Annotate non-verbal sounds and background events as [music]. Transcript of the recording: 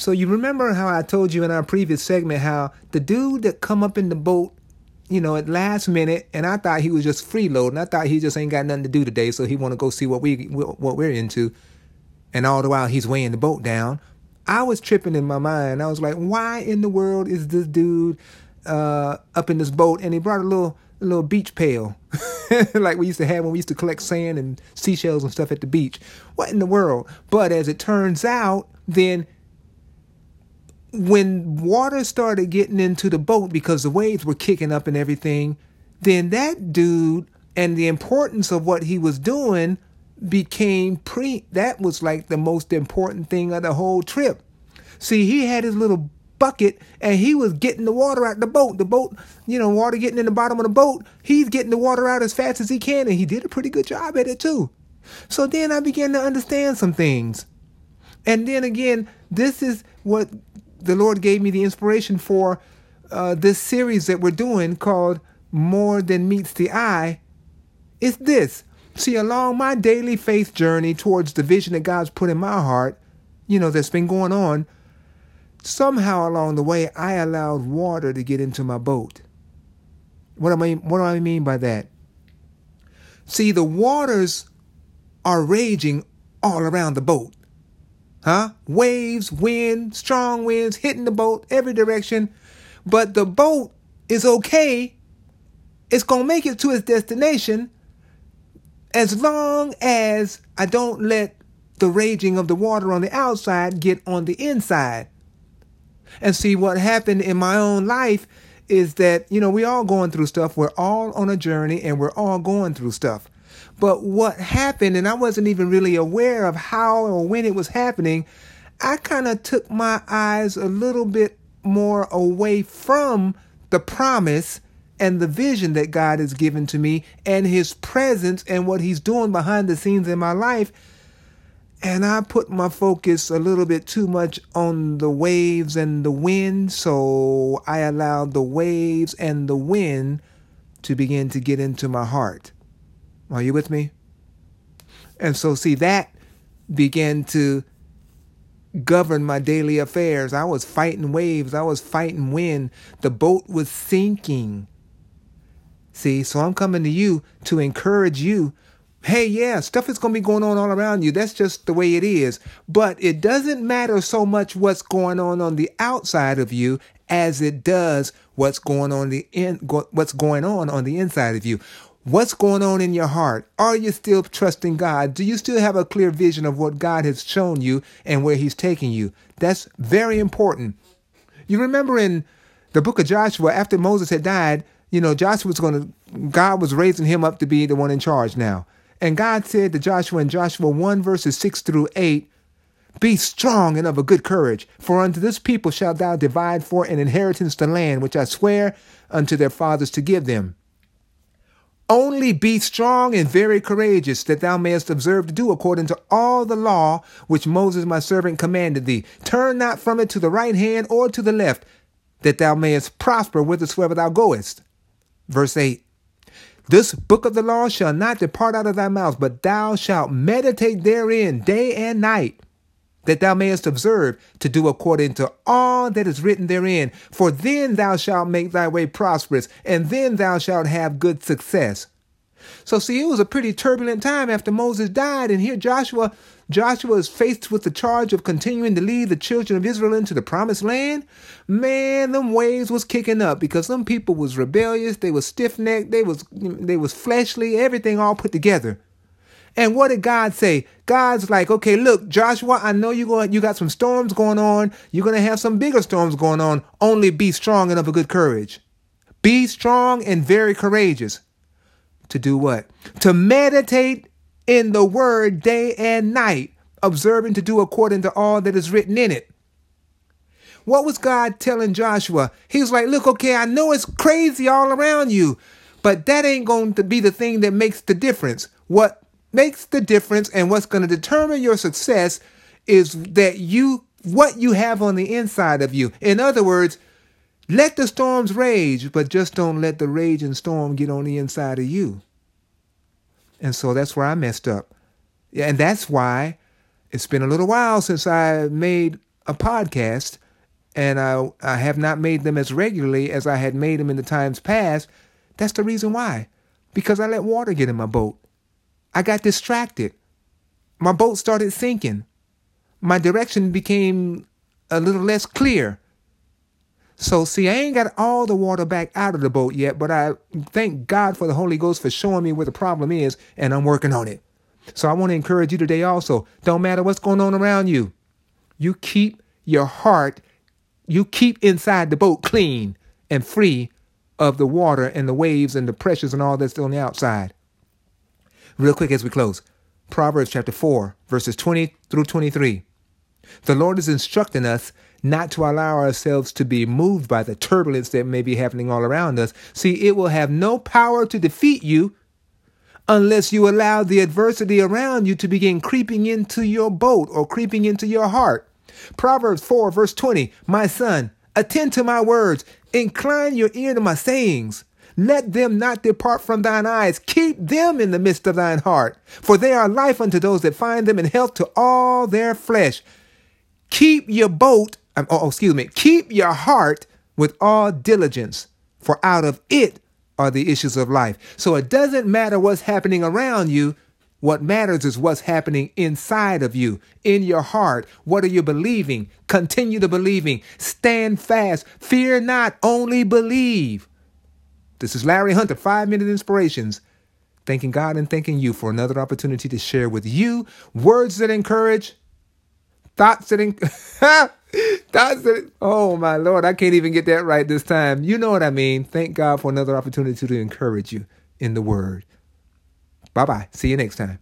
So you remember how I told you in our previous segment how the dude that come up in the boat, you know, at last minute, and I thought he was just freeloading. I thought he just ain't got nothing to do today, so he want to go see what we what we're into. And all the while he's weighing the boat down, I was tripping in my mind. I was like, why in the world is this dude uh, up in this boat? And he brought a little a little beach pail, [laughs] like we used to have when we used to collect sand and seashells and stuff at the beach. What in the world? But as it turns out, then when water started getting into the boat because the waves were kicking up and everything, then that dude and the importance of what he was doing became pre that was like the most important thing of the whole trip. See, he had his little bucket and he was getting the water out the boat. The boat, you know, water getting in the bottom of the boat. He's getting the water out as fast as he can and he did a pretty good job at it too. So then I began to understand some things. And then again, this is what the Lord gave me the inspiration for uh, this series that we're doing called More Than Meets the Eye. It's this See, along my daily faith journey towards the vision that God's put in my heart, you know, that's been going on, somehow along the way, I allowed water to get into my boat. What, am I, what do I mean by that? See, the waters are raging all around the boat. Huh? Waves, wind, strong winds hitting the boat every direction. But the boat is okay. It's going to make it to its destination as long as I don't let the raging of the water on the outside get on the inside. And see what happened in my own life is that, you know, we all going through stuff. We're all on a journey and we're all going through stuff. But what happened, and I wasn't even really aware of how or when it was happening, I kind of took my eyes a little bit more away from the promise and the vision that God has given to me and his presence and what he's doing behind the scenes in my life. And I put my focus a little bit too much on the waves and the wind. So I allowed the waves and the wind to begin to get into my heart. Are you with me? And so, see, that began to govern my daily affairs. I was fighting waves, I was fighting wind. The boat was sinking. See, so I'm coming to you to encourage you. Hey, yeah, stuff is going to be going on all around you. That's just the way it is. But it doesn't matter so much what's going on on the outside of you as it does what's going on the in what's going on on the inside of you. What's going on in your heart? Are you still trusting God? Do you still have a clear vision of what God has shown you and where He's taking you? That's very important. You remember in the book of Joshua, after Moses had died, you know, Joshua was going to, God was raising him up to be the one in charge now. And God said to Joshua in Joshua 1 verses 6 through 8, Be strong and of a good courage, for unto this people shalt thou divide for an inheritance the land which I swear unto their fathers to give them. Only be strong and very courageous, that thou mayest observe to do according to all the law which Moses my servant commanded thee. Turn not from it to the right hand or to the left, that thou mayest prosper whithersoever thou goest. Verse 8 This book of the law shall not depart out of thy mouth, but thou shalt meditate therein day and night, that thou mayest observe to do according to all that is written therein. For then thou shalt make thy way prosperous, and then thou shalt have good success. So see, it was a pretty turbulent time after Moses died, and here Joshua Joshua is faced with the charge of continuing to lead the children of Israel into the promised land. Man, them waves was kicking up because some people was rebellious, they was stiff-necked, they was they was fleshly, everything all put together. And what did God say? God's like, okay, look, Joshua, I know you going you got some storms going on. You're gonna have some bigger storms going on. Only be strong and of a good courage. Be strong and very courageous. To do what? To meditate in the word day and night, observing to do according to all that is written in it. What was God telling Joshua? He was like, Look, okay, I know it's crazy all around you, but that ain't going to be the thing that makes the difference. What makes the difference and what's going to determine your success is that you, what you have on the inside of you. In other words, let the storms rage, but just don't let the raging storm get on the inside of you. And so that's where I messed up. And that's why it's been a little while since I made a podcast and I, I have not made them as regularly as I had made them in the times past, that's the reason why. Because I let water get in my boat. I got distracted. My boat started sinking. My direction became a little less clear. So, see, I ain't got all the water back out of the boat yet, but I thank God for the Holy Ghost for showing me where the problem is, and I'm working on it. So, I want to encourage you today also. Don't matter what's going on around you, you keep your heart, you keep inside the boat clean and free of the water and the waves and the pressures and all that's on the outside. Real quick as we close Proverbs chapter 4, verses 20 through 23. The Lord is instructing us not to allow ourselves to be moved by the turbulence that may be happening all around us. See, it will have no power to defeat you unless you allow the adversity around you to begin creeping into your boat or creeping into your heart. Proverbs 4, verse 20 My son, attend to my words, incline your ear to my sayings. Let them not depart from thine eyes. Keep them in the midst of thine heart, for they are life unto those that find them and health to all their flesh. Keep your boat, um, oh, excuse me, keep your heart with all diligence, for out of it are the issues of life. So it doesn't matter what's happening around you. What matters is what's happening inside of you, in your heart. What are you believing? Continue to believing. Stand fast. Fear not, only believe. This is Larry Hunter, Five Minute Inspirations. Thanking God and thanking you for another opportunity to share with you words that encourage, thoughts that encourage. [laughs] Thoughts that, oh my Lord, I can't even get that right this time. You know what I mean. Thank God for another opportunity to encourage you in the word. Bye bye. See you next time.